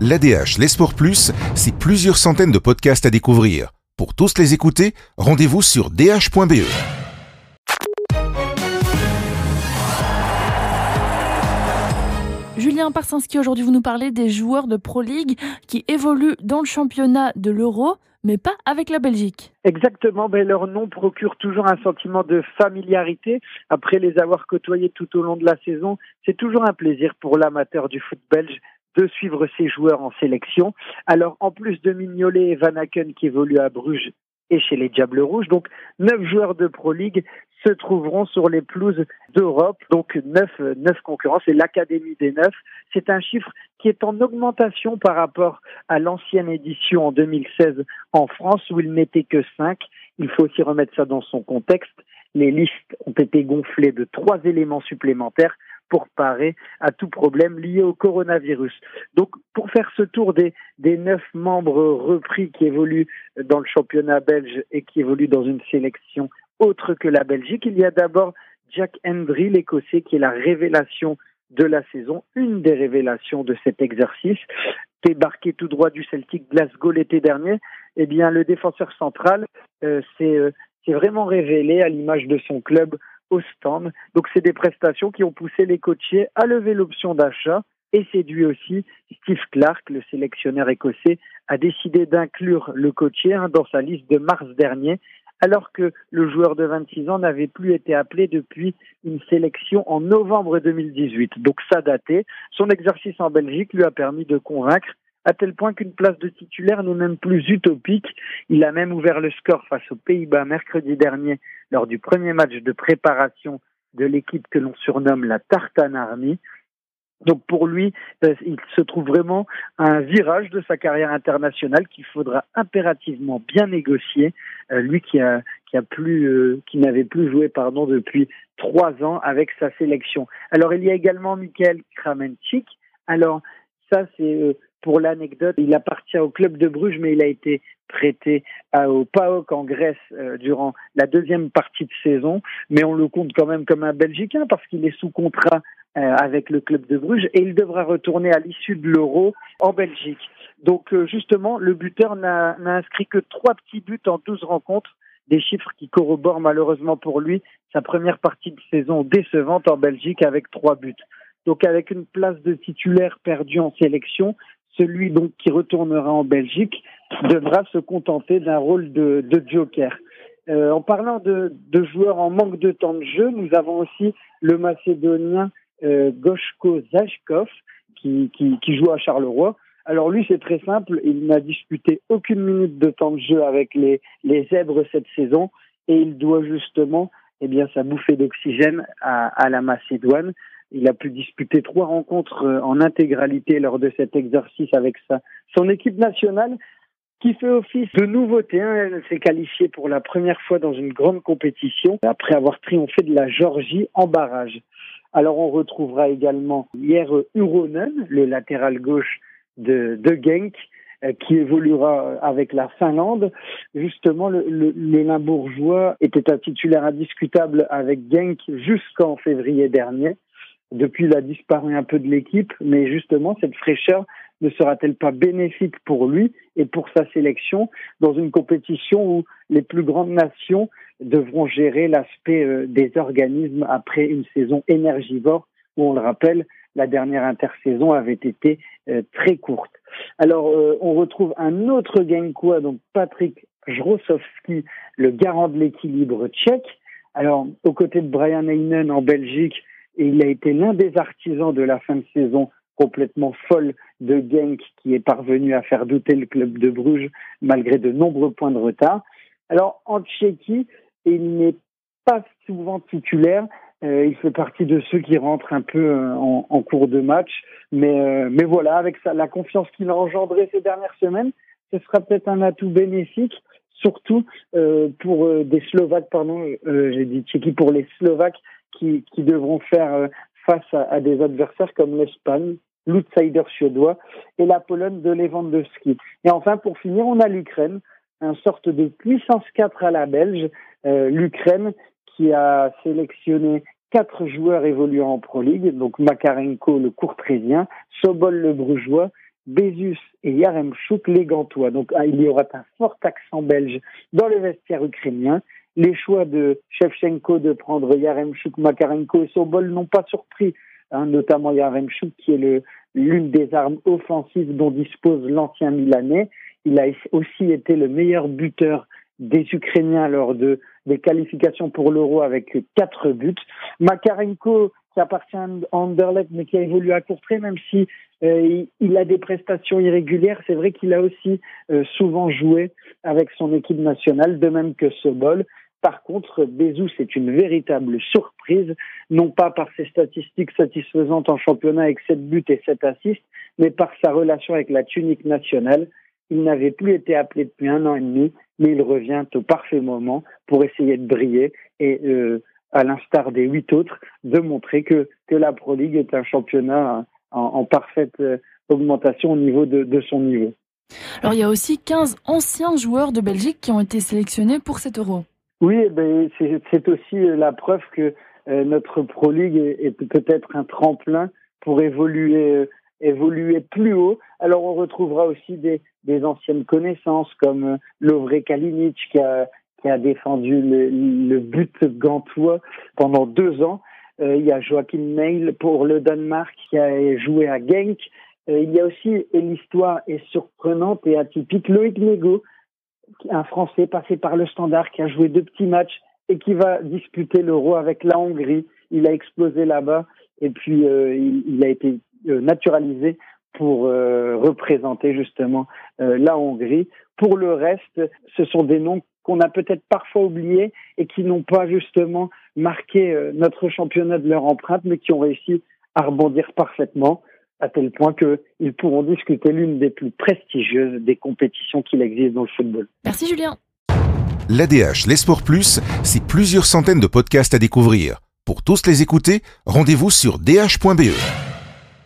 L'ADH, les Sports Plus, c'est plusieurs centaines de podcasts à découvrir. Pour tous les écouter, rendez-vous sur dh.be. Julien Parsinski, aujourd'hui vous nous parlez des joueurs de Pro League qui évoluent dans le championnat de l'Euro, mais pas avec la Belgique. Exactement, ben leur nom procure toujours un sentiment de familiarité. Après les avoir côtoyés tout au long de la saison, c'est toujours un plaisir pour l'amateur du foot belge de suivre ces joueurs en sélection. Alors, en plus de Mignolet et Van Aken qui évoluent à Bruges et chez les Diables Rouges, donc neuf joueurs de Pro League se trouveront sur les pelouses d'Europe. Donc neuf, neuf concurrents, c'est l'académie des neuf. C'est un chiffre qui est en augmentation par rapport à l'ancienne édition en 2016 en France où il n'était que cinq. Il faut aussi remettre ça dans son contexte. Les listes ont été gonflées de trois éléments supplémentaires pour parer à tout problème lié au coronavirus. Donc, pour faire ce tour des, des neuf membres repris qui évoluent dans le championnat belge et qui évoluent dans une sélection autre que la Belgique, il y a d'abord Jack Hendry, l'Écossais, qui est la révélation de la saison, une des révélations de cet exercice. Débarqué tout droit du Celtic Glasgow l'été dernier, eh bien, le défenseur central euh, euh, s'est vraiment révélé à l'image de son club au stand. Donc, c'est des prestations qui ont poussé les coachés à lever l'option d'achat et séduit aussi Steve Clark, le sélectionneur écossais, a décidé d'inclure le coaché hein, dans sa liste de mars dernier alors que le joueur de 26 ans n'avait plus été appelé depuis une sélection en novembre 2018. Donc ça datait. Son exercice en Belgique lui a permis de convaincre à tel point qu'une place de titulaire n'est même plus utopique. Il a même ouvert le score face aux Pays-Bas mercredi dernier lors du premier match de préparation de l'équipe que l'on surnomme la Tartan Army. Donc pour lui, euh, il se trouve vraiment un virage de sa carrière internationale qu'il faudra impérativement bien négocier. Euh, lui qui a plus euh, qui n'avait plus joué pardon depuis trois ans avec sa sélection. Alors il y a également Michael Kramenchik. Alors ça c'est pour l'anecdote, il appartient au club de Bruges, mais il a été prêté au PAOK en Grèce durant la deuxième partie de saison. Mais on le compte quand même comme un Belgicain parce qu'il est sous contrat euh, avec le club de Bruges et il devra retourner à l'issue de l'Euro en Belgique. Donc euh, justement, le buteur n'a inscrit que trois petits buts en douze rencontres, des chiffres qui corroborent malheureusement pour lui sa première partie de saison décevante en Belgique avec trois buts. Donc avec une place de titulaire perdue en sélection, celui donc qui retournera en Belgique devra se contenter d'un rôle de, joker. Euh, en parlant de, joueurs en manque de temps de jeu, nous avons aussi le Macédonien euh, Goshko Zajkov, qui, joue à Charleroi. Alors lui, c'est très simple, il n'a disputé aucune minute de temps de jeu avec les, zèbres cette saison et il doit justement eh bien, sa bouffée d'oxygène à la Macédoine. Il a pu disputer trois rencontres euh, en intégralité lors de cet exercice avec sa, son équipe nationale qui fait office de nouveauté. Hein. Elle s'est qualifiée pour la première fois dans une grande compétition après avoir triomphé de la Georgie en barrage. Alors on retrouvera également hier Uronen, le latéral gauche de, de Genk, euh, qui évoluera avec la Finlande. Justement, le, le, Limbourgeois était un titulaire indiscutable avec Genk jusqu'en février dernier. Depuis, il a disparu un peu de l'équipe, mais justement, cette fraîcheur ne sera-t-elle pas bénéfique pour lui et pour sa sélection dans une compétition où les plus grandes nations devront gérer l'aspect euh, des organismes après une saison énergivore où, on le rappelle, la dernière intersaison avait été euh, très courte. Alors, euh, on retrouve un autre Gainkois, donc Patrick Jrosowski, le garant de l'équilibre tchèque. Alors, aux côtés de Brian Heinen en Belgique, il a été l'un des artisans de la fin de saison complètement folle de Genk qui est parvenu à faire douter le club de Bruges malgré de nombreux points de retard. Alors, en Tchéquie, il n'est pas souvent titulaire. Euh, il fait partie de ceux qui rentrent un peu euh, en, cours de match. Mais, euh, mais voilà, avec ça, la confiance qu'il a engendrée ces dernières semaines, ce sera peut-être un atout bénéfique, surtout euh, pour des Slovaques, pardon, j'ai dit Tchéquie, pour les Slovaques qui, devront faire face à, à, des adversaires comme l'Espagne, l'outsider suédois, et la Pologne de Lewandowski. Et enfin, pour finir, on a l'Ukraine, un sorte de puissance 4 à la Belge, euh, l'Ukraine qui a sélectionné quatre joueurs évoluant en Pro League, donc Makarenko le courtrésien, Sobol le brugeois Bézus et Yaremchuk, les Gantois. Donc ah, il y aura un fort accent belge dans le vestiaire ukrainien. Les choix de Shevchenko de prendre Yaremchuk, Makarenko et Sobol n'ont pas surpris, hein, notamment Yaremchuk qui est l'une des armes offensives dont dispose l'ancien Milanais. Il a aussi été le meilleur buteur des Ukrainiens lors de, des qualifications pour l'Euro avec quatre buts. Makarenko, qui appartient à Anderlecht, mais qui a évolué à même si euh, il a des prestations irrégulières, c'est vrai qu'il a aussi euh, souvent joué avec son équipe nationale, de même que Sobol. Par contre, Bezou, c'est une véritable surprise, non pas par ses statistiques satisfaisantes en championnat avec 7 buts et 7 assists, mais par sa relation avec la tunique nationale. Il n'avait plus été appelé depuis un an et demi, mais il revient au parfait moment pour essayer de briller et, euh, à l'instar des huit autres, de montrer que, que la Pro League est un championnat en, parfaite euh, augmentation au niveau de, de, son niveau. Alors il y a aussi 15 anciens joueurs de Belgique qui ont été sélectionnés pour cet euro. Oui, eh c'est aussi la preuve que euh, notre Pro League est, peut-être un tremplin pour évoluer évoluer plus haut. Alors on retrouvera aussi des, des anciennes connaissances comme euh, Lovre Kalinic qui a, qui a défendu le, le but gantois pendant deux ans. Euh, il y a Joachim Meil pour le Danemark qui a joué à Genk. Euh, il y a aussi, et l'histoire est surprenante et atypique, Loïc Nego, un Français passé par le Standard qui a joué deux petits matchs et qui va disputer l'Euro avec la Hongrie. Il a explosé là-bas et puis euh, il, a été euh, naturalisé pour euh, représenter justement la Hongrie. Pour le reste, ce sont des noms qu'on a peut-être parfois oubliés et qui n'ont pas justement marqué notre championnat de leur empreinte, mais qui ont réussi à rebondir parfaitement, à tel point qu'ils pourront discuter l'une des plus prestigieuses des compétitions qu'il existe dans le football. Merci Julien. L'ADH, les Sports Plus, c'est plusieurs centaines de podcasts à découvrir. Pour tous les écouter, rendez-vous sur dh.be.